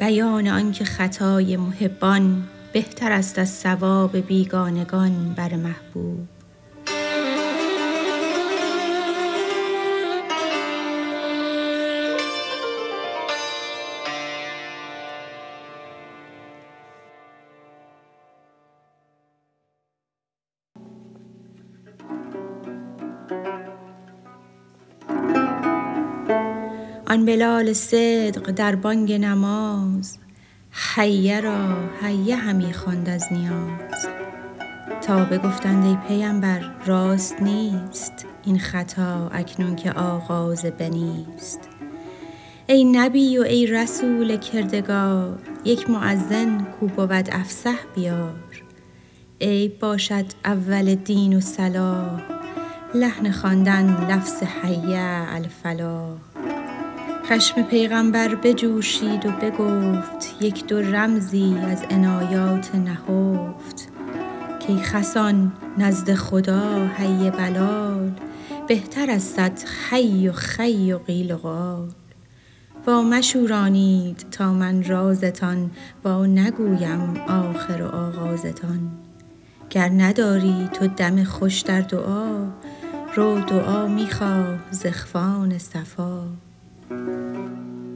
بیان آنکه خطای محبان بهتر است از ثواب بیگانگان بر محبوب. آن بلال صدق در بانگ نماز. حیه را هیه همی خواند از نیاز. تا بگفتند ای پیمبر راست نیست این خطا اکنون که آغاز بنی ست ای نبی و ای رسول کردگار یک مؤذن کو بود افصح بیار. عیب باشد اول دین و صلاح لحن خواندن لفظ حی علی الفلاح. خشم پیغامبر بجوشید و بگفت یک دو رمزی از عنایات نهفت. کای خسان نزد خدا حی بلال بهتر از صد حی و خی و قیل و قال. وامشورانید تا من رازتان وا نگویم آخر و آغازتان. گر نداری تو دم خوش در دعا رو دعا می خواه ز اخوان صفا. Thank you.